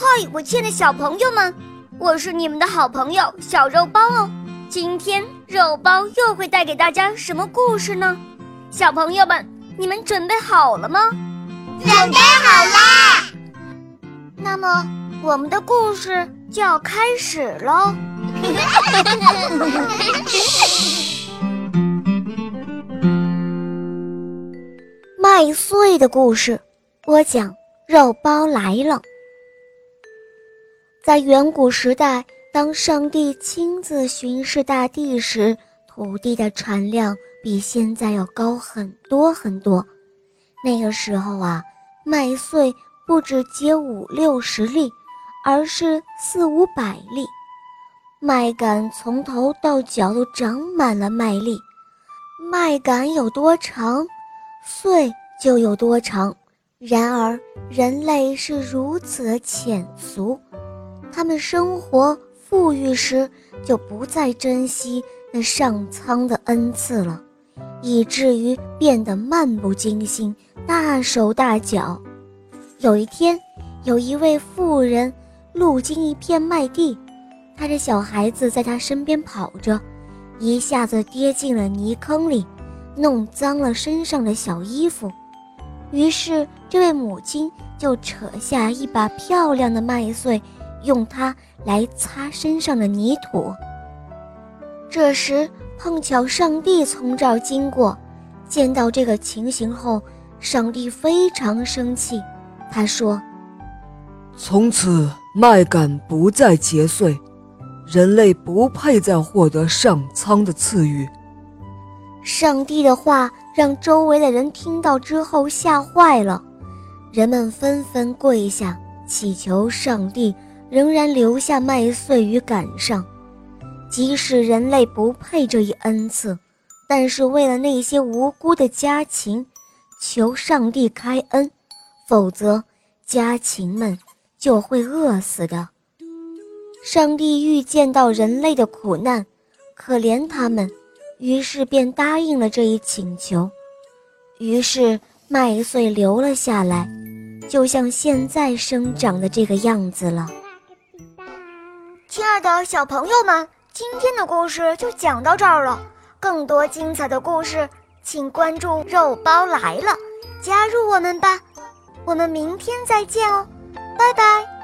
嗨，我亲爱的小朋友们，我是你们的好朋友小肉包哦。今天肉包又会带给大家什么故事呢？小朋友们，你们准备好了吗？准备好啦！那么我们的故事就要开始喽。麦穗的故事，播讲。肉包来了。在远古时代，当上帝亲自巡视大地时，土地的产量比现在要高很多很多。那个时候啊，麦穗不止结五六十粒，而是四五百粒。麦秆从头到脚都长满了麦粒，麦秆有多长，穗就有多长。然而，人类是如此的浅俗，他们生活富裕时就不再珍惜那上苍的恩赐了，以至于变得漫不经心、大手大脚。有一天，有一位妇人路经一片麦地，她的小孩子在她身边跑着，一下子跌进了泥坑里，弄脏了身上的小衣服。于是，这位母亲就扯下一把漂亮的麦穗，用它来擦身上的泥土。这时，碰巧上帝从这儿经过，见到这个情形后，上帝非常生气。他说：“从此麦秆不再结穗，人类不配再获得上苍的赐予。”上帝的话让周围的人听到之后吓坏了，人们纷纷跪下祈求上帝仍然留下麦穗于杆上，即使人类不配这一恩赐，但是为了那些无辜的家禽，求上帝开恩，否则家禽们就会饿死的。上帝预见到人类的苦难，可怜他们。于是便答应了这一请求，于是麦穗留了下来，就像现在生长的这个样子了。亲爱的小朋友们，今天的故事就讲到这儿了。更多精彩的故事，请关注“肉包来了”，加入我们吧。我们明天再见哦，拜拜。